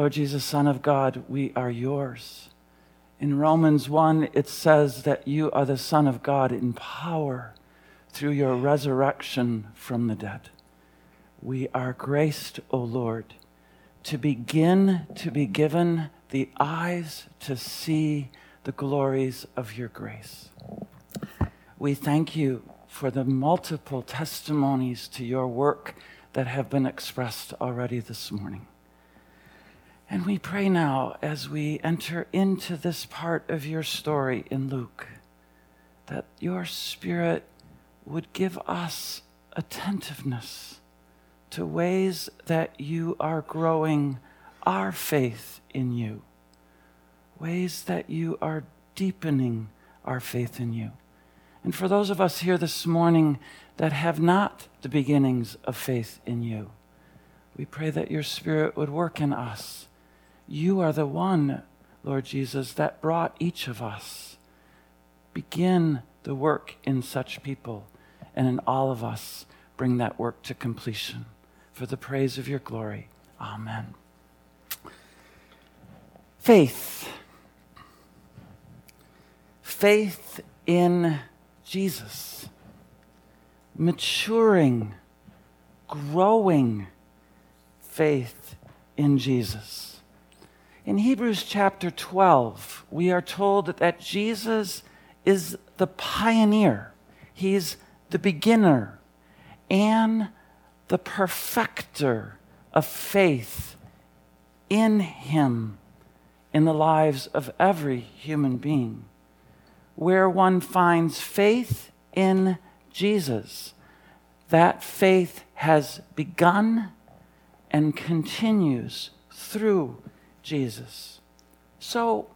Lord Jesus, Son of God, we are yours. In Romans 1, it says that you are the Son of God in power through your resurrection from the dead. We are graced, O Lord, to begin to be given the eyes to see the glories of your grace. We thank you for the multiple testimonies to your work that have been expressed already this morning. And we pray now as we enter into this part of your story in Luke that your Spirit would give us attentiveness to ways that you are growing our faith in you, ways that you are deepening our faith in you. And for those of us here this morning that have not the beginnings of faith in you, we pray that your Spirit would work in us. You are the one, Lord Jesus, that brought each of us. Begin the work in such people, and in all of us, bring that work to completion. For the praise of your glory. Amen. Faith. Faith in Jesus, maturing, growing faith in Jesus. In Hebrews chapter 12, we are told that Jesus is the pioneer, he's the beginner and the perfecter of faith in him in the lives of every human being where one finds faith in Jesus. That faith has begun and continues through Jesus. So,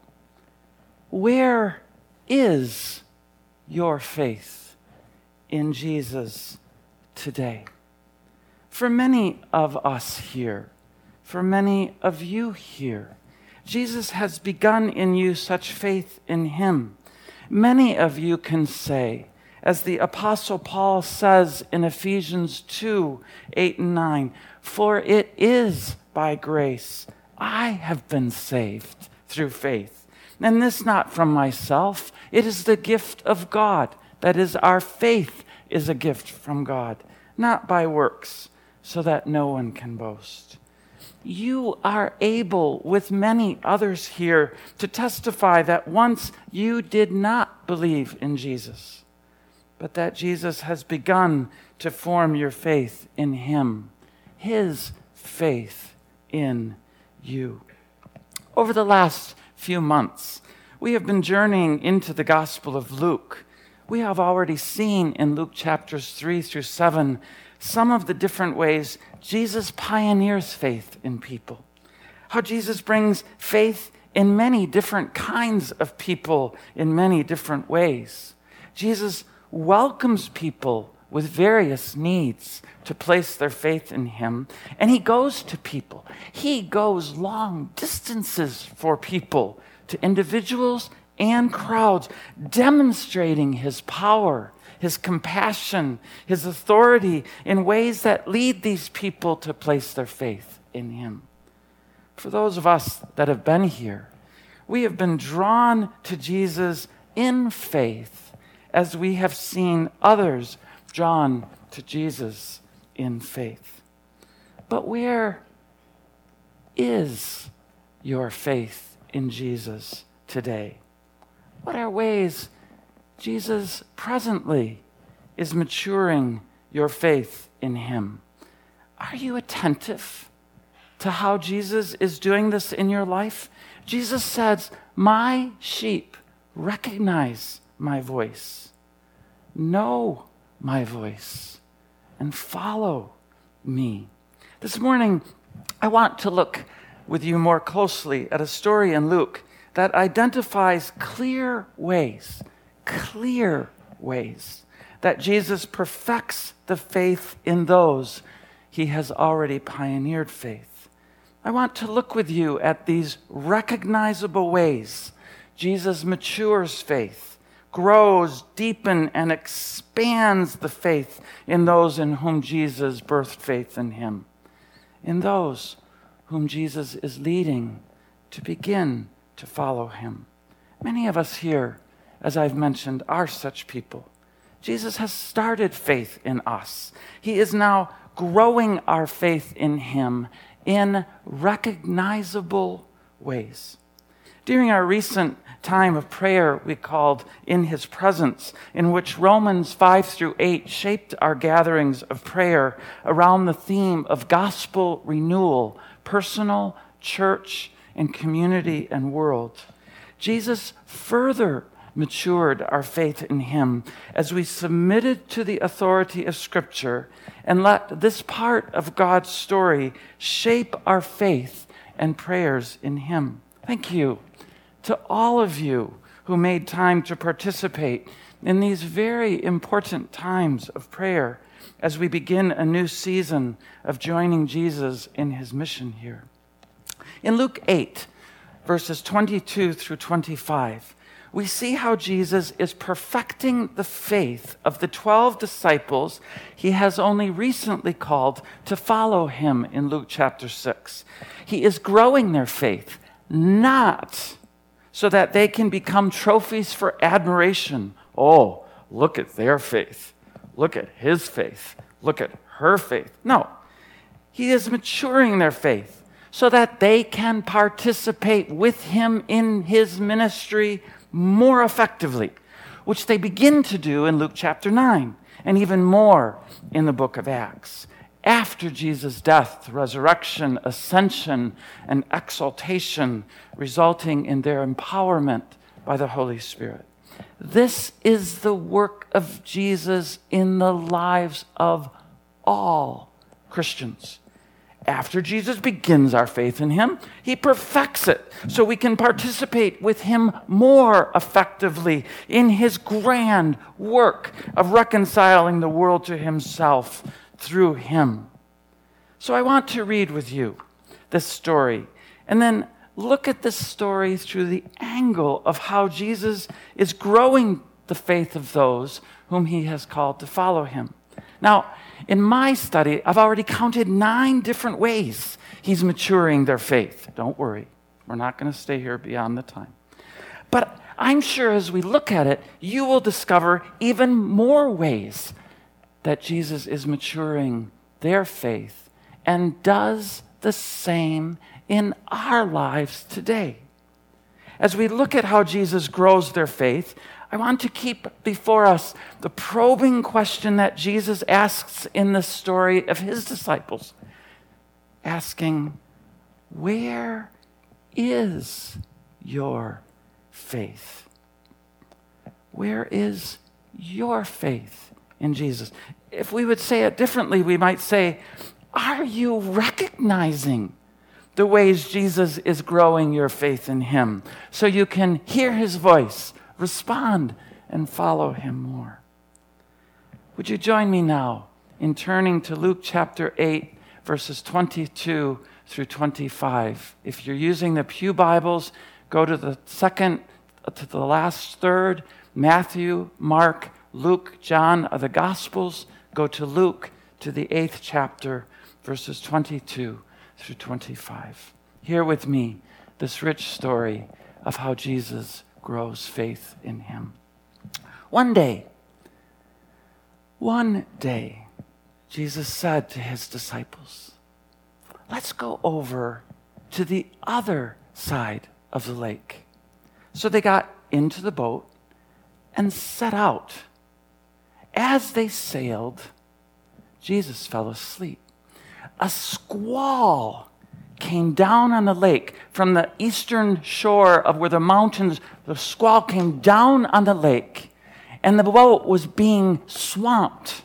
where is your faith in Jesus today? For many of us here, for many of you here, Jesus has begun in you such faith in Him Many of you can say, as the Apostle Paul says in Ephesians 2 8 and 9, for it is by grace I have been saved through faith. And this not from myself, it is the gift of God. That is, our faith is a gift from God, not by works, so that no one can boast you are able, with many others here, to testify that once you did not believe in Jesus, but that Jesus has begun to form your faith in Him, His faith in you. Over the last few months, we have been journeying into the Gospel of Luke. We have already seen in Luke chapters 3 through 7 some of the different ways Jesus pioneers faith in people. How Jesus brings faith in many different kinds of people in many different ways. Jesus welcomes people with various needs to place their faith in him, and he goes to people. He goes long distances for people, to individuals and crowds, demonstrating his power his compassion, his authority in ways that lead these people to place their faith in him. For those of us that have been here, we have been drawn to Jesus in faith as we have seen others drawn to Jesus in faith. But where is your faith in Jesus today? What are ways Jesus presently is maturing your faith in Him. Are you attentive to how Jesus is doing this in your life? Jesus says, My sheep recognize my voice, know my voice, and follow me. This morning, I want to look with you more closely at a story in Luke that identifies clear ways clear ways that Jesus perfects the faith in those he has already pioneered faith. I want to look with you at these recognizable ways Jesus matures faith, grows, deepens, and expands the faith in those in whom Jesus birthed faith in him, in those whom Jesus is leading to begin to follow him. Many of us here, as I've mentioned, are such people. Jesus has started faith in us. He is now growing our faith in him in recognizable ways. During our recent time of prayer we called In His Presence, in which Romans 5 through 8 shaped our gatherings of prayer around the theme of gospel renewal, personal, church, and community and world. Jesus further matured our faith in Him as we submitted to the authority of Scripture and let this part of God's story shape our faith and prayers in Him. Thank you to all of you who made time to participate in these very important times of prayer as we begin a new season of joining Jesus in His mission here. In Luke 8, verses 22 through 25, we see how Jesus is perfecting the faith of the 12 disciples he has only recently called to follow him in Luke chapter 6. He is growing their faith, not so that they can become trophies for admiration. Oh, look at their faith. Look at his faith. Look at her faith. No, he is maturing their faith so that they can participate with him in his ministry more effectively, which they begin to do in Luke chapter 9, and even more in the book of Acts. After Jesus' death, resurrection, ascension, and exaltation, resulting in their empowerment by the Holy Spirit. This is the work of Jesus in the lives of all Christians after Jesus begins our faith in him, he perfects it so we can participate with him more effectively in his grand work of reconciling the world to himself through him. So I want to read with you this story and then look at this story through the angle of how Jesus is growing the faith of those whom he has called to follow him. Now, in my study, I've already counted nine different ways he's maturing their faith. Don't worry, we're not going to stay here beyond the time. But I'm sure as we look at it, you will discover even more ways that Jesus is maturing their faith and does the same in our lives today. As we look at how Jesus grows their faith, I want to keep before us the probing question that Jesus asks in the story of his disciples, asking, Where is your faith? Where is your faith in Jesus? If we would say it differently, we might say, Are you recognizing the ways Jesus is growing your faith in Him so you can hear His voice? respond and follow him more. Would you join me now in turning to Luke chapter 8, verses 22 through 25? If you're using the Pew Bibles, go to the second to the last third. Matthew, Mark, Luke, John are the Gospels. Go to Luke to the eighth chapter, verses 22 through 25. Hear with me this rich story of how Jesus grows faith in him. One day, one day, Jesus said to his disciples, Let's go over to the other side of the lake. So they got into the boat and set out. As they sailed, Jesus fell asleep. A squall came down on the lake from the eastern shore of where the mountains, the squall came down on the lake, and the boat was being swamped,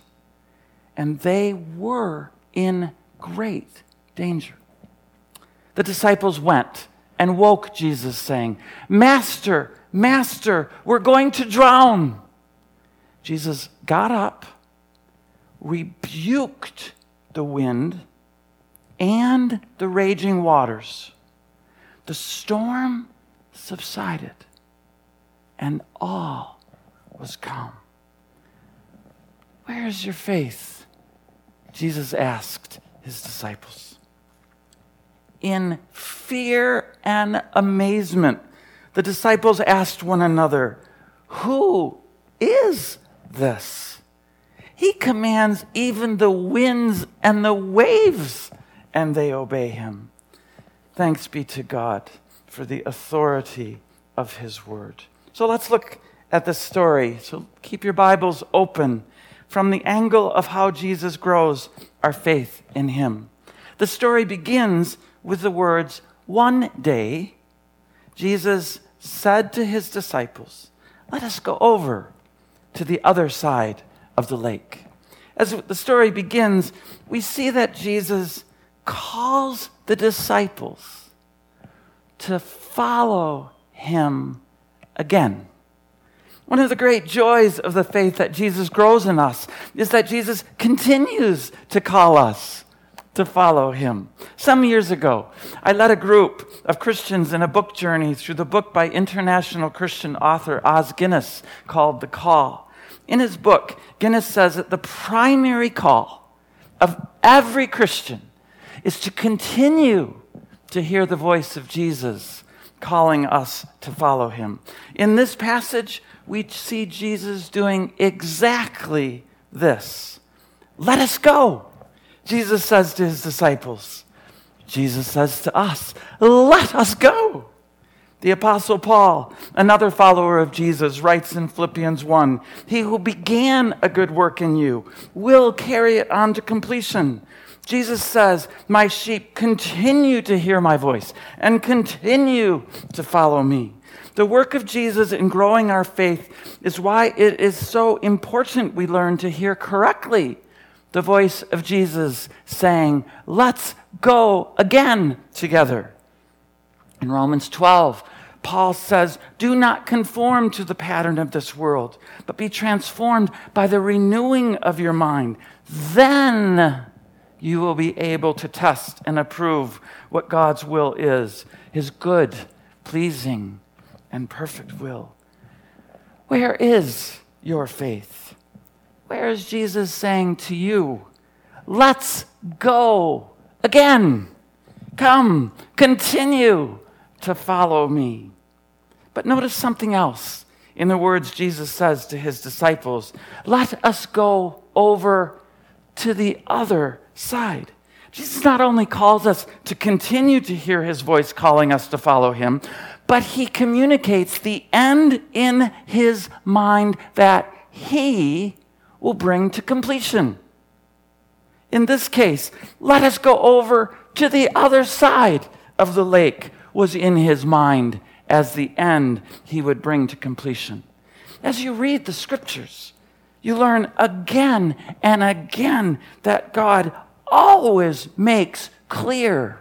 and they were in great danger. The disciples went and woke Jesus, saying, Master, Master, we're going to drown. Jesus got up, rebuked the wind and the raging waters. The storm subsided, and all was calm. Where is your faith? Jesus asked his disciples. in fear and amazement. The disciples asked one another, Who is this? He commands even the winds and the waves, and they obey him. Thanks be to God for the authority of his word. So let's look at the story. So keep your Bibles open from the angle of how Jesus grows our faith in him. The story begins with the words, One day, Jesus said to his disciples, Let us go over to the other side of the lake. As the story begins, we see that Jesus calls the disciples to follow him again. One of the great joys of the faith that Jesus grows in us is that Jesus continues to call us to follow him. Some years ago, I led a group of Christians in a book journey through the book by international Christian author Os Guinness called The Call. In his book, Guinness says that the primary call of every Christian is to continue to hear the voice of Jesus calling us to follow him. In this passage, we see Jesus doing exactly this. Let us go. Jesus says to his disciples, Jesus says to us, let us go. The Apostle Paul, another follower of Jesus, writes in Philippians 1 He who began a good work in you will carry it on to completion. Jesus says, My sheep continue to hear my voice and continue to follow me. The work of Jesus in growing our faith is why it is so important we learn to hear correctly the voice of Jesus saying, Let's go again together. In Romans 12, Paul says, Do not conform to the pattern of this world, but be transformed by the renewing of your mind. Then you will be able to test and approve what God's will is his good, pleasing, and perfect will. Where is your faith? Where is Jesus saying to you, Let's go again? Come, continue to follow me. But notice something else in the words Jesus says to his disciples Let us go over to the other side. Jesus not only calls us to continue to hear his voice calling us to follow him, but he communicates the end in his mind that he will bring to completion. In this case, let us go over to the other side of the lake, was in his mind as the end he would bring to completion. As you read the scriptures, you learn again and again that God always makes clear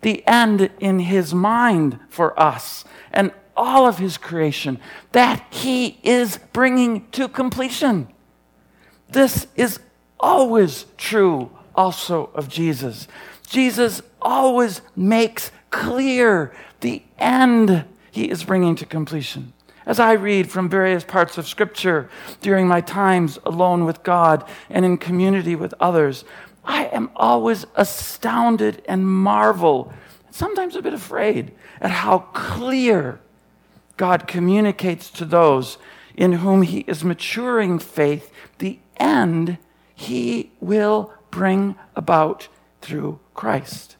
the end in his mind for us and all of his creation that he is bringing to completion. This is always true also of Jesus. Jesus always makes clear the end he is bringing to completion. As I read from various parts of Scripture during my times alone with God and in community with others, I am always astounded and marvel, sometimes a bit afraid, at how clear God communicates to those in whom He is maturing faith the end he will bring about through Christ.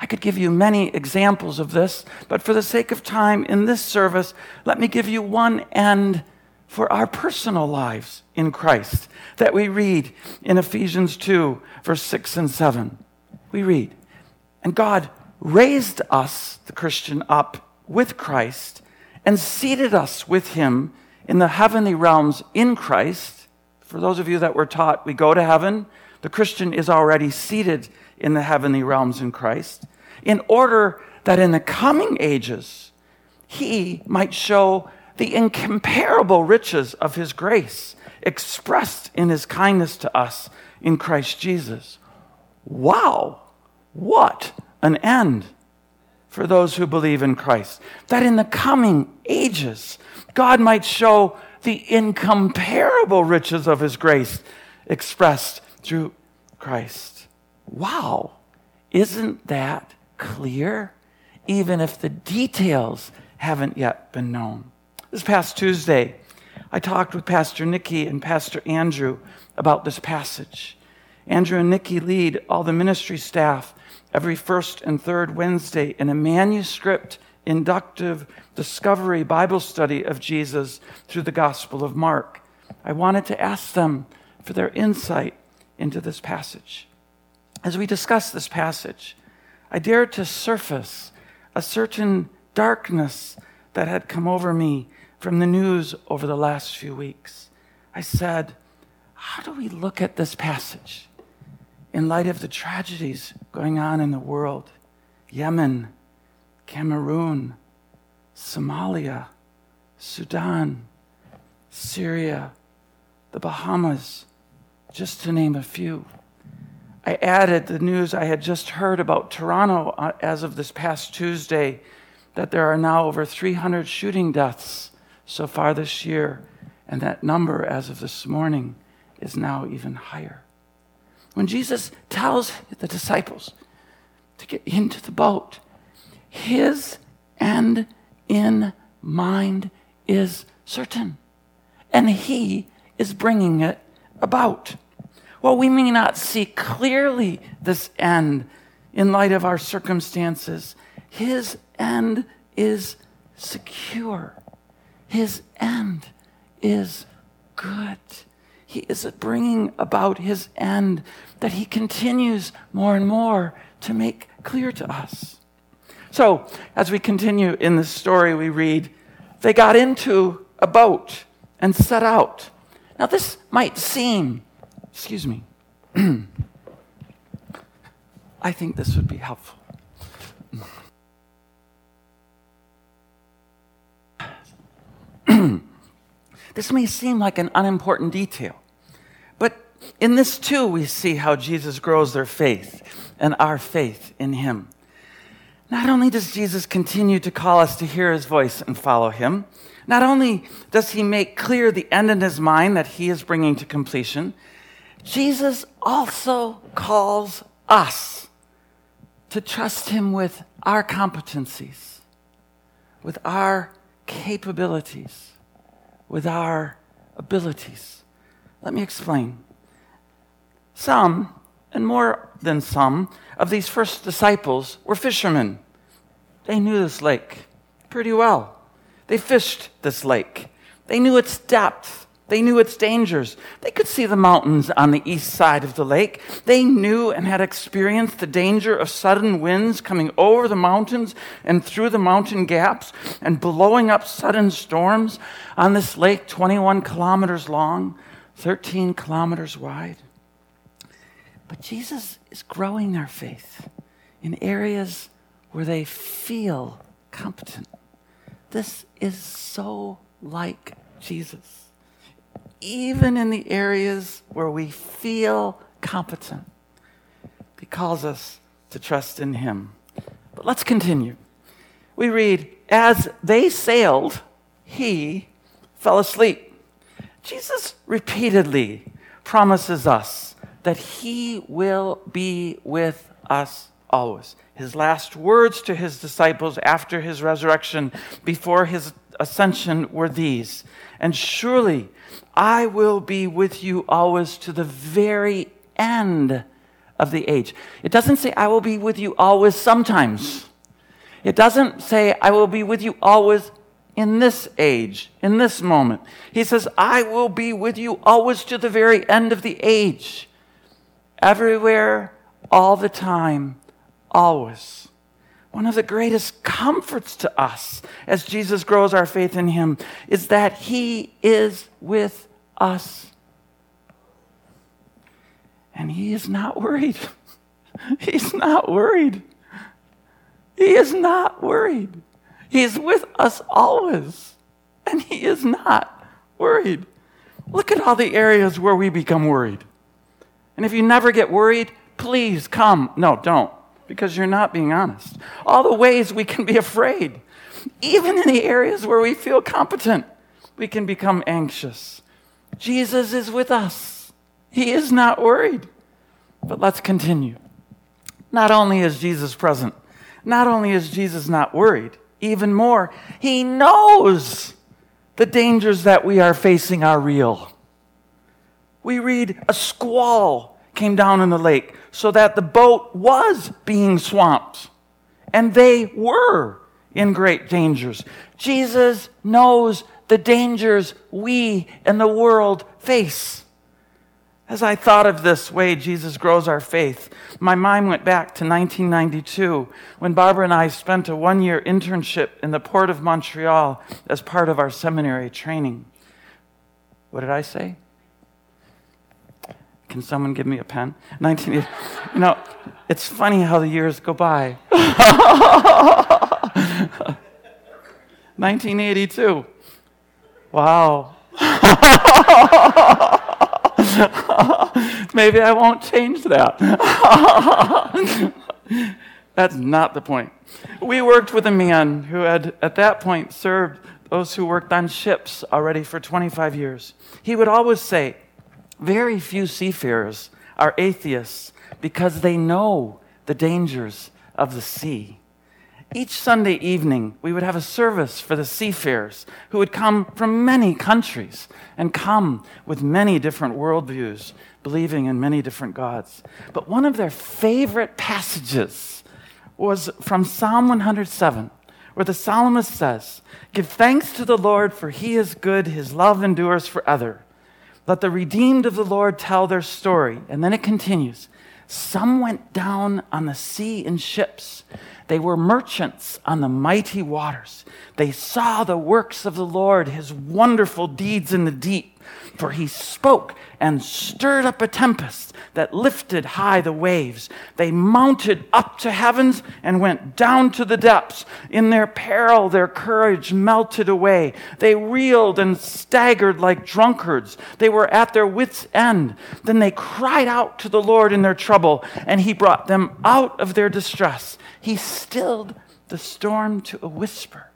I could give you many examples of this, but for the sake of time in this service, let me give you one end for our personal lives in Christ that we read in Ephesians 2, verse 6 and 7. We read, And God raised us, the Christian, up with Christ and seated us with him in the heavenly realms in Christ. For those of you that were taught we go to heaven, the Christian is already seated in the heavenly realms in Christ, in order that in the coming ages he might show the incomparable riches of his grace expressed in his kindness to us in Christ Jesus. Wow, what an end for those who believe in Christ. That in the coming ages, God might show the incomparable riches of his grace expressed through Christ. Wow, isn't that clear, even if the details haven't yet been known. This past Tuesday, I talked with Pastor Nikki and Pastor Andrew about this passage. Andrew and Nikki lead all the ministry staff every first and third Wednesday in a manuscript inductive discovery Bible study of Jesus through the Gospel of Mark. I wanted to ask them for their insight into this passage. As we discuss this passage, I dared to surface a certain darkness that had come over me from the news over the last few weeks. I said, How do we look at this passage in light of the tragedies going on in the world? Yemen, Cameroon, Somalia, Sudan, Syria, the Bahamas, just to name a few. I added the news I had just heard about Toronto uh, as of this past Tuesday that there are now over 300 shooting deaths so far this year, and that number as of this morning is now even higher. When Jesus tells the disciples to get into the boat, his end in mind is certain, and he is bringing it about. While we may not see clearly this end in light of our circumstances. His end is secure. His end is good. He is bringing about his end that he continues more and more to make clear to us. So, as we continue in this story, we read, they got into a boat and set out. Now, this might seem Excuse me. I think this would be helpful. this may seem like an unimportant detail, but in this too, we see how Jesus grows their faith and our faith in Him. Not only does Jesus continue to call us to hear His voice and follow Him, not only does He make clear the end in His mind that He is bringing to completion, Jesus also calls us to trust Him with our competencies, with our capabilities, with our abilities. Let me explain. Some, and more than some, of these first disciples were fishermen. They knew this lake pretty well. They fished this lake, they knew its depth. They knew its dangers. They could see the mountains on the east side of the lake. They knew and had experienced the danger of sudden winds coming over the mountains and through the mountain gaps and blowing up sudden storms on this lake 21 kilometers long, 13 kilometers wide. But Jesus is growing their faith in areas where they feel competent. This is so like Jesus even in the areas where we feel competent. He calls us to trust in Him. But let's continue. We read, As they sailed, he fell asleep. Jesus repeatedly promises us that he will be with us always. His last words to his disciples after his resurrection, before his ascension, were these And surely I will be with you always to the very end of the age. It doesn't say, I will be with you always sometimes. It doesn't say, I will be with you always in this age, in this moment. He says, I will be with you always to the very end of the age. Everywhere, all the time, always. One of the greatest comforts to us as Jesus grows our faith in Him is that He is with us. And He is not worried. He's not worried. He is not worried. He is with us always. And He is not worried. Look at all the areas where we become worried. And if you never get worried, please come. No, don't because you're not being honest. All the ways we can be afraid, even in the areas where we feel competent, we can become anxious. Jesus is with us, He is not worried. But let's continue. Not only is Jesus present Not only is Jesus not worried, even more, he knows the dangers that we are facing are real. We read a squall came down in the lake so that the boat was being swamped and they were in great dangers. Jesus knows the dangers we and the world face. As I thought of this way Jesus grows our faith, my mind went back to 1992 when Barbara and I spent a one year internship in the port of Montreal as part of our seminary training. What did I say? Can someone give me a pen? 19, you know, it's funny how the years go by. 1982. Wow. Maybe I won't change that. That's not the point. We worked with a man who had, at that point, served those who worked on ships already for 25 years. He would always say, Very few seafarers are atheists because they know the dangers of the sea. Each Sunday evening, we would have a service for the seafarers who would come from many countries and come with many different worldviews, believing in many different gods. But one of their favorite passages was from Psalm 107, where the psalmist says, Give thanks to the Lord, for he is good, his love endures forever. Let the redeemed of the Lord tell their story. And then it continues Some went down on the sea in ships they were merchants on the mighty waters. They saw the works of the Lord, his wonderful deeds in the deep. For he spoke and stirred up a tempest that lifted high the waves. They mounted up to heavens and went down to the depths. In their peril, their courage melted away. They reeled and staggered like drunkards. They were at their wits' end. Then they cried out to the Lord in their trouble, and he brought them out of their distress. He stilled the storm to a whisper.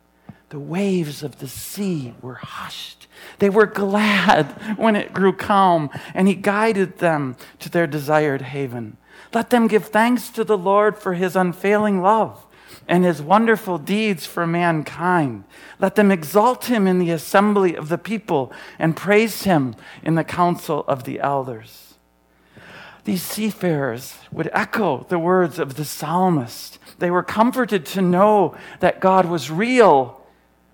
The waves of the sea were hushed. They were glad when it grew calm, and he guided them to their desired haven. Let them give thanks to the Lord for his unfailing love and his wonderful deeds for mankind. Let them exalt him in the assembly of the people and praise him in the council of the elders. These seafarers would echo the words of the psalmist. They were comforted to know that God was real.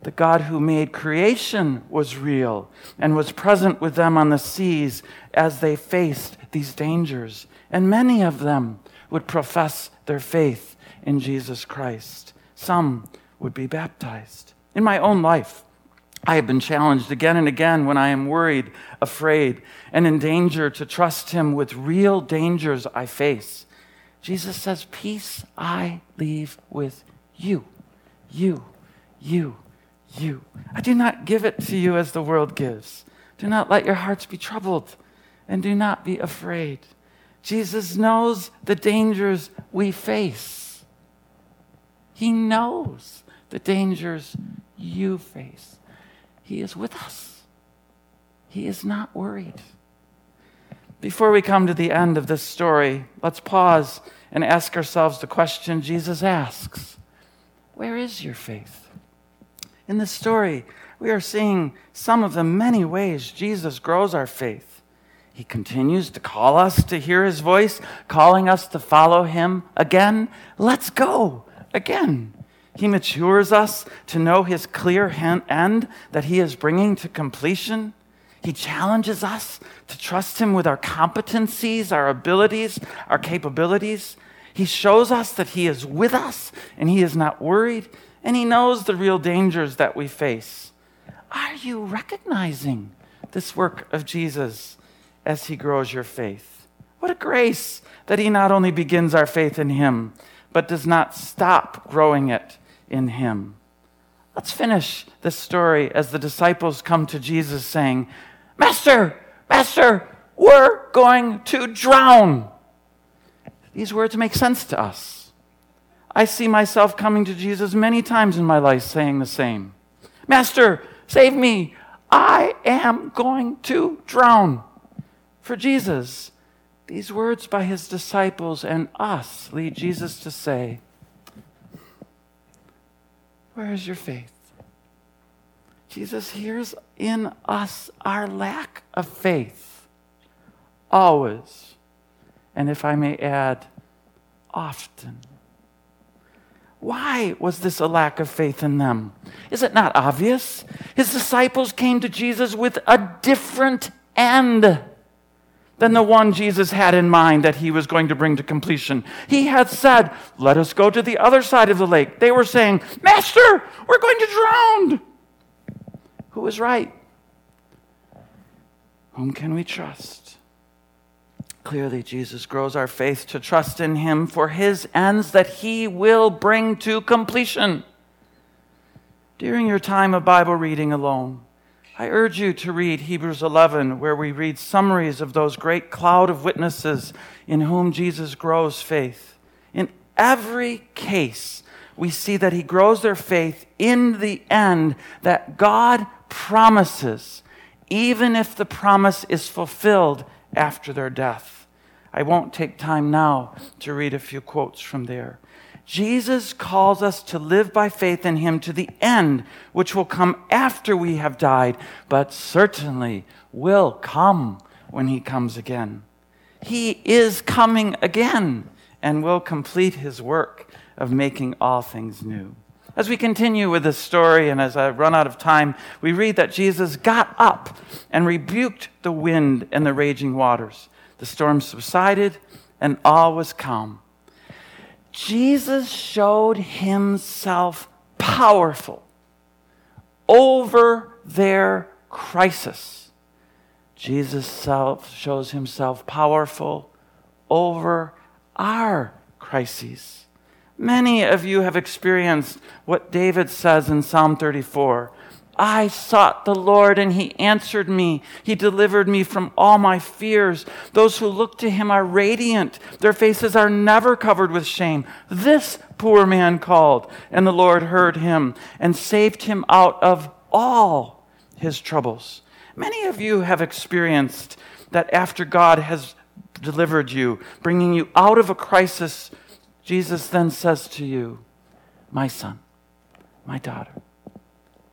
The God who made creation was real and was present with them on the seas as they faced these dangers. And many of them would profess their faith in Jesus Christ. Some would be baptized. In my own life, I have been challenged again and again when I am worried, afraid, and in danger to trust Him with real dangers I face. Jesus says, Peace I leave with you. You, you, you. I do not give it to you as the world gives. Do not let your hearts be troubled, and do not be afraid. Jesus knows the dangers we face. He knows the dangers you face. He is with us. He is not worried. Before we come to the end of this story, let's pause and ask ourselves the question Jesus asks Where is your faith? In this story, we are seeing some of the many ways Jesus grows our faith. He continues to call us to hear his voice, calling us to follow him again. Let's go again. He matures us to know his clear end that he is bringing to completion. He challenges us to trust him with our competencies, our abilities, our capabilities. He shows us that he is with us and he is not worried and he knows the real dangers that we face. Are you recognizing this work of Jesus as he grows your faith? What a grace that he not only begins our faith in him, but does not stop growing it in him. Let's finish this story as the disciples come to Jesus saying, Master, Master, we're going to drown. These words make sense to us. I see myself coming to Jesus many times in my life saying the same Master, save me. I am going to drown. For Jesus, these words by his disciples and us lead Jesus to say, Where is your faith? Jesus hears in us our lack of faith. Always. And if I may add, often. Why was this a lack of faith in them? Is it not obvious? His disciples came to Jesus with a different end than the one Jesus had in mind that he was going to bring to completion. He had said, Let us go to the other side of the lake. They were saying, Master, we're going to drown. Who is right? Whom can we trust? Clearly, Jesus grows our faith to trust in him for his ends that he will bring to completion. During your time of Bible reading alone, I urge you to read Hebrews 11, where we read summaries of those great cloud of witnesses in whom Jesus grows faith. In every case, we see that he grows their faith in the end that God promises, even if the promise is fulfilled after their death. I won't take time now to read a few quotes from there. Jesus calls us to live by faith in him to the end, which will come after we have died, but certainly will come when he comes again. He is coming again and will complete his work of making all things new. As we continue with this story, and as I run out of time, we read that Jesus got up and rebuked the wind and the raging waters. The storm subsided, and all was calm. Jesus showed himself powerful over their crisis. Jesus self shows himself powerful over our crises. Many of you have experienced what David says in Psalm 34 I sought the Lord and he answered me. He delivered me from all my fears. Those who look to him are radiant. Their faces are never covered with shame. This poor man called and the Lord heard him and saved him out of all his troubles. Many of you have experienced that after God has delivered you, bringing you out of a crisis, Jesus then says to you, My son, my daughter,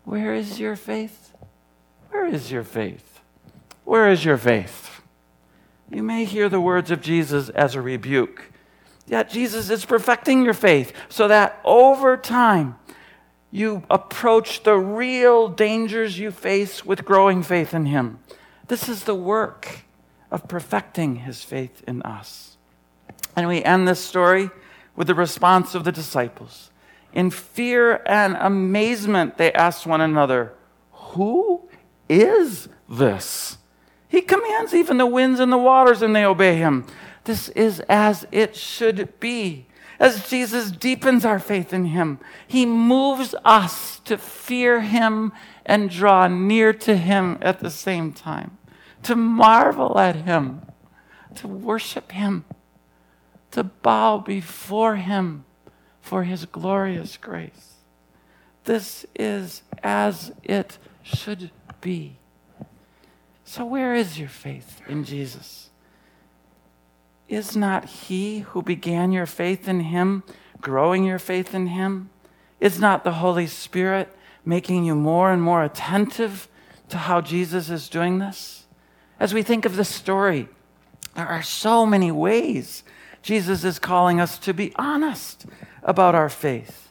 where is your faith? Where is your faith? Where is your faith? You may hear the words of Jesus as a rebuke. Yet Jesus is perfecting your faith so that over time you approach the real dangers you face with growing faith in Him. This is the work of perfecting His faith in us. And we end this story with the response of the disciples. In fear and amazement, they asked one another, Who is this? He commands even the winds and the waters, and they obey him. This is as it should be. As Jesus deepens our faith in him, he moves us to fear him and draw near to him at the same time, to marvel at him, to worship him, to bow before him for his glorious grace. This is as it should be. So, where is your faith in Jesus? Is not he who began your faith in him growing your faith in him? Is not the Holy Spirit making you more and more attentive to how Jesus is doing this? As we think of this story, there are so many ways Jesus is calling us to be honest about our faith.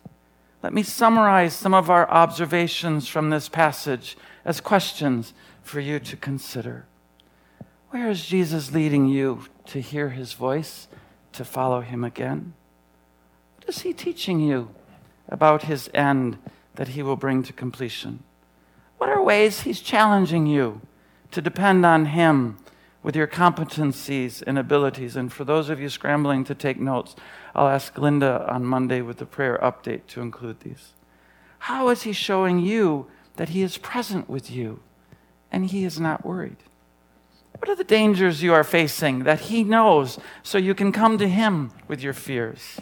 Let me summarize some of our observations from this passage as questions for you to consider. Where is Jesus leading you to hear his voice, to follow him again? What is he teaching you about his end that he will bring to completion? What are ways he's challenging you to depend on him with your competencies and abilities. And for those of you scrambling to take notes, I'll ask Linda on Monday with the prayer update to include these. How is he showing you that he is present with you and he is not worried? What are the dangers you are facing that he knows so you can come to him with your fears?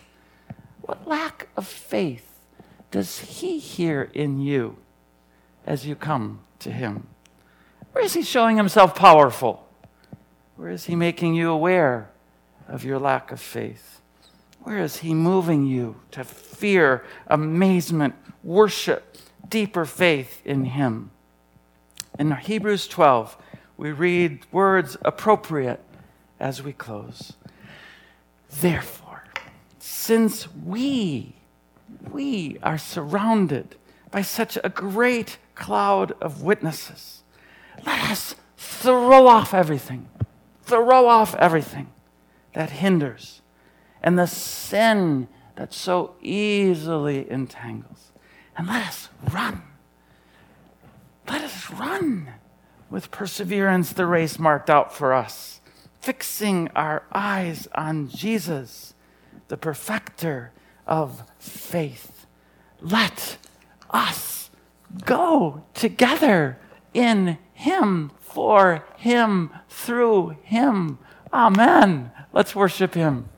What lack of faith does he hear in you as you come to him? Where is he showing himself powerful? Where is he making you aware of your lack of faith? Where is He moving you to fear, amazement, worship, deeper faith in Him? In Hebrews 12, we read words appropriate as we close. Therefore, since we, we are surrounded by such a great cloud of witnesses, let us throw off everything, throw off everything that hinders and the sin that so easily entangles. And let us run. Let us run with perseverance the race marked out for us, fixing our eyes on Jesus, the perfecter of faith. Let us go together in Him, for Him, through Him. Amen. Let's worship Him.